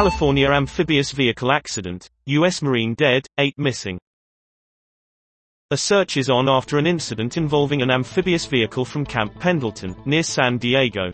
California amphibious vehicle accident. U.S. Marine dead, 8 missing. A search is on after an incident involving an amphibious vehicle from Camp Pendleton, near San Diego.